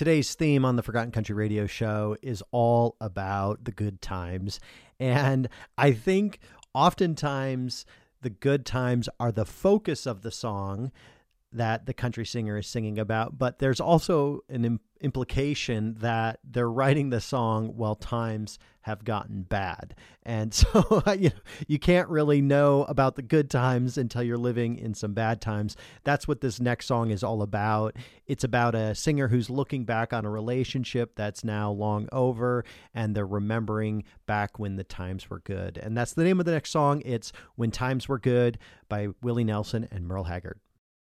Today's theme on the Forgotten Country Radio Show is all about the good times. And I think oftentimes the good times are the focus of the song that the country singer is singing about, but there's also an Im- implication that they're writing the song while times have gotten bad. And so you know, you can't really know about the good times until you're living in some bad times. That's what this next song is all about. It's about a singer who's looking back on a relationship that's now long over and they're remembering back when the times were good. And that's the name of the next song. It's When Times Were Good by Willie Nelson and Merle Haggard.